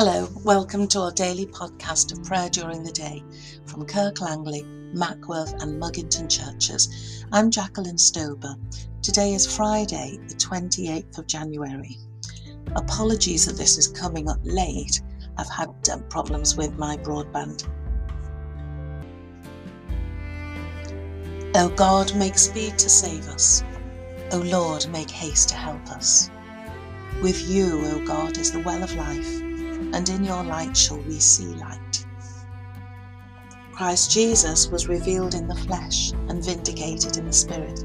Hello, welcome to our daily podcast of prayer during the day from Kirk Langley, Mackworth, and Mugginton churches. I'm Jacqueline Stober. Today is Friday, the 28th of January. Apologies that this is coming up late. I've had um, problems with my broadband. O God, make speed to save us. O Lord, make haste to help us. With you, O God, is the well of life and in your light shall we see light. Christ Jesus was revealed in the flesh and vindicated in the spirit.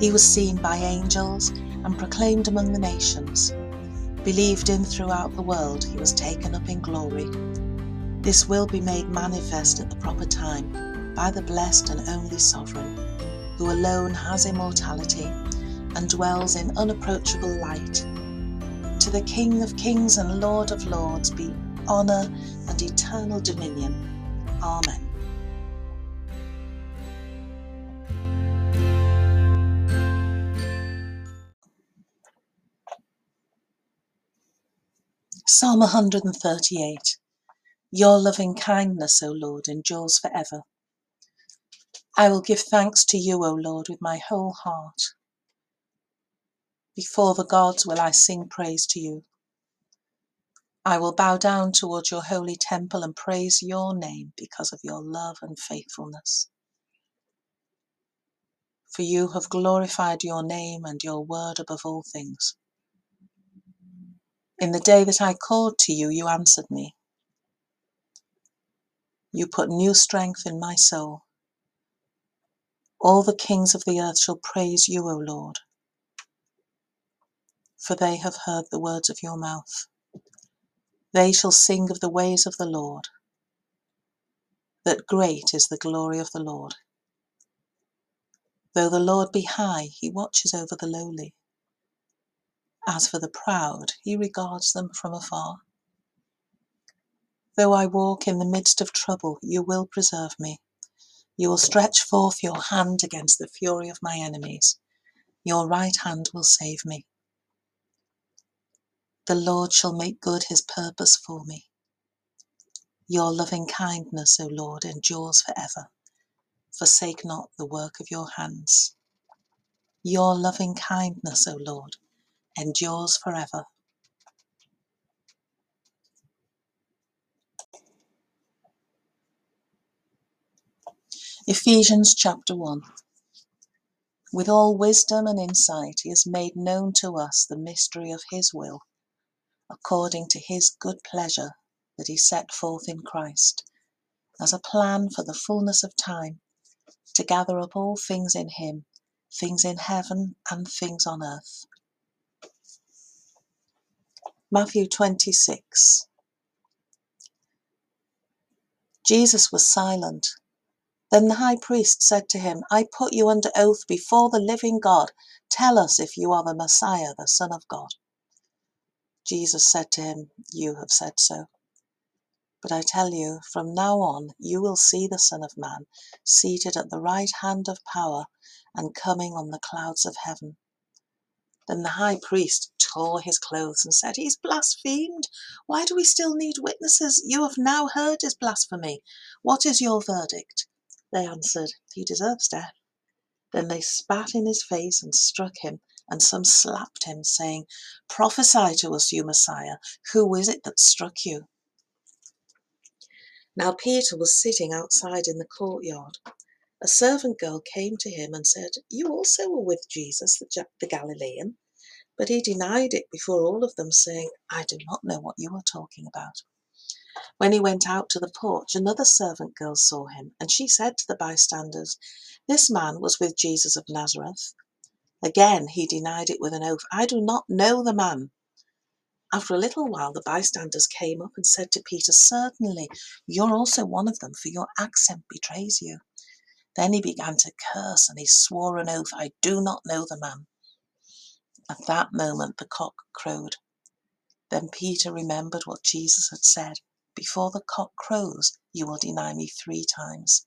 He was seen by angels and proclaimed among the nations. Believed in throughout the world, he was taken up in glory. This will be made manifest at the proper time by the blessed and only Sovereign, who alone has immortality and dwells in unapproachable light to the King of kings and Lord of lords be honour and eternal dominion. Amen. Psalm 138 Your loving kindness, O Lord, endures forever. I will give thanks to you, O Lord, with my whole heart. Before the gods will I sing praise to you. I will bow down towards your holy temple and praise your name because of your love and faithfulness. For you have glorified your name and your word above all things. In the day that I called to you, you answered me. You put new strength in my soul. All the kings of the earth shall praise you, O Lord for they have heard the words of your mouth. They shall sing of the ways of the Lord, that great is the glory of the Lord. Though the Lord be high, he watches over the lowly. As for the proud, he regards them from afar. Though I walk in the midst of trouble, you will preserve me. You will stretch forth your hand against the fury of my enemies. Your right hand will save me. The Lord shall make good his purpose for me. Your loving kindness, O Lord, endures forever. Forsake not the work of your hands. Your loving kindness, O Lord, endures forever. Ephesians chapter 1 With all wisdom and insight, he has made known to us the mystery of his will according to his good pleasure that he set forth in Christ, as a plan for the fullness of time, to gather up all things in him, things in heaven and things on earth. Matthew 26 Jesus was silent. Then the high priest said to him, I put you under oath before the living God. Tell us if you are the Messiah, the Son of God. Jesus said to him, You have said so. But I tell you, from now on you will see the Son of Man seated at the right hand of power and coming on the clouds of heaven. Then the high priest tore his clothes and said, He's blasphemed. Why do we still need witnesses? You have now heard his blasphemy. What is your verdict? They answered, He deserves death. Then they spat in his face and struck him and some slapped him, saying, Prophesy to us, you Messiah, who is it that struck you? Now Peter was sitting outside in the courtyard. A servant girl came to him and said, You also were with Jesus, the, the Galilean. But he denied it before all of them, saying, I do not know what you are talking about. When he went out to the porch, another servant girl saw him, and she said to the bystanders, This man was with Jesus of Nazareth. Again he denied it with an oath, I do not know the man. After a little while, the bystanders came up and said to Peter, Certainly, you're also one of them, for your accent betrays you. Then he began to curse, and he swore an oath, I do not know the man. At that moment, the cock crowed. Then Peter remembered what Jesus had said Before the cock crows, you will deny me three times.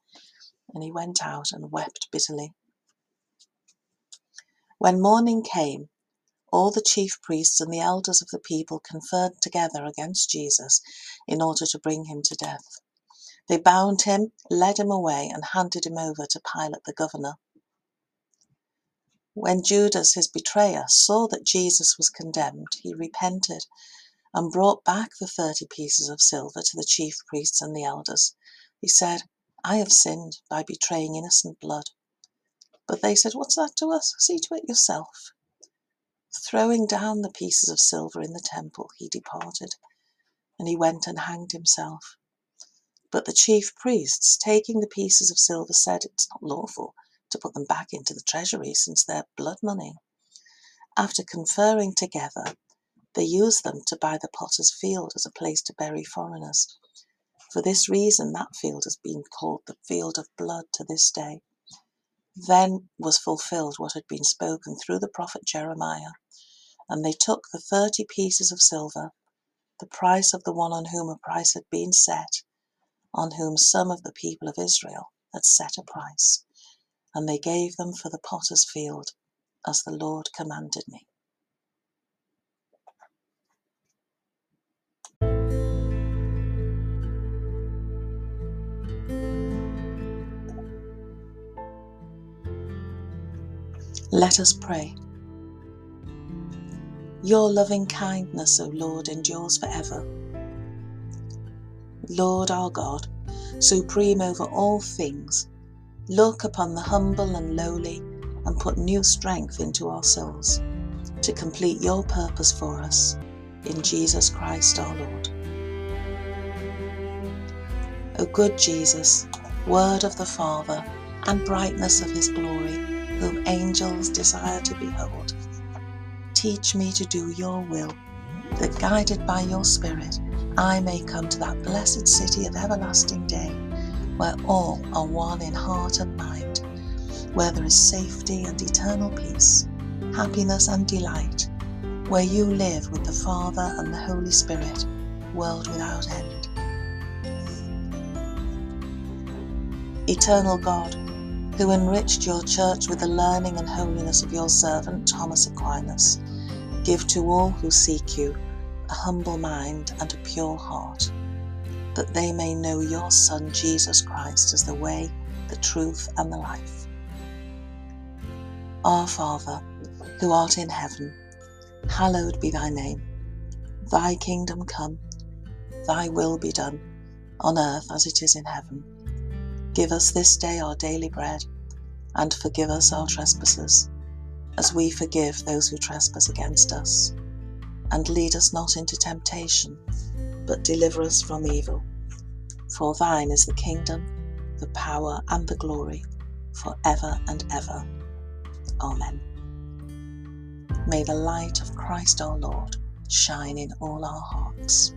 And he went out and wept bitterly. When morning came, all the chief priests and the elders of the people conferred together against Jesus in order to bring him to death. They bound him, led him away, and handed him over to Pilate the governor. When Judas, his betrayer, saw that Jesus was condemned, he repented and brought back the thirty pieces of silver to the chief priests and the elders. He said, I have sinned by betraying innocent blood. But they said, What's that to us? See to it yourself. Throwing down the pieces of silver in the temple, he departed, and he went and hanged himself. But the chief priests, taking the pieces of silver, said, It's not lawful to put them back into the treasury since they're blood money. After conferring together, they used them to buy the potter's field as a place to bury foreigners. For this reason, that field has been called the field of blood to this day. Then was fulfilled what had been spoken through the prophet Jeremiah. And they took the thirty pieces of silver, the price of the one on whom a price had been set, on whom some of the people of Israel had set a price, and they gave them for the potter's field, as the Lord commanded me. Let us pray. Your loving kindness, O Lord, endures forever. Lord our God, supreme over all things, look upon the humble and lowly and put new strength into our souls to complete your purpose for us in Jesus Christ our Lord. O good Jesus, Word of the Father and brightness of his glory, whom angels desire to behold, teach me to do your will, that guided by your Spirit, I may come to that blessed city of everlasting day, where all are one in heart and mind, where there is safety and eternal peace, happiness and delight, where you live with the Father and the Holy Spirit, world without end. Eternal God, who enriched your church with the learning and holiness of your servant Thomas Aquinas, give to all who seek you a humble mind and a pure heart, that they may know your Son Jesus Christ as the way, the truth, and the life. Our Father, who art in heaven, hallowed be thy name. Thy kingdom come, thy will be done, on earth as it is in heaven. Give us this day our daily bread, and forgive us our trespasses, as we forgive those who trespass against us. And lead us not into temptation, but deliver us from evil. For thine is the kingdom, the power, and the glory, for ever and ever. Amen. May the light of Christ our Lord shine in all our hearts.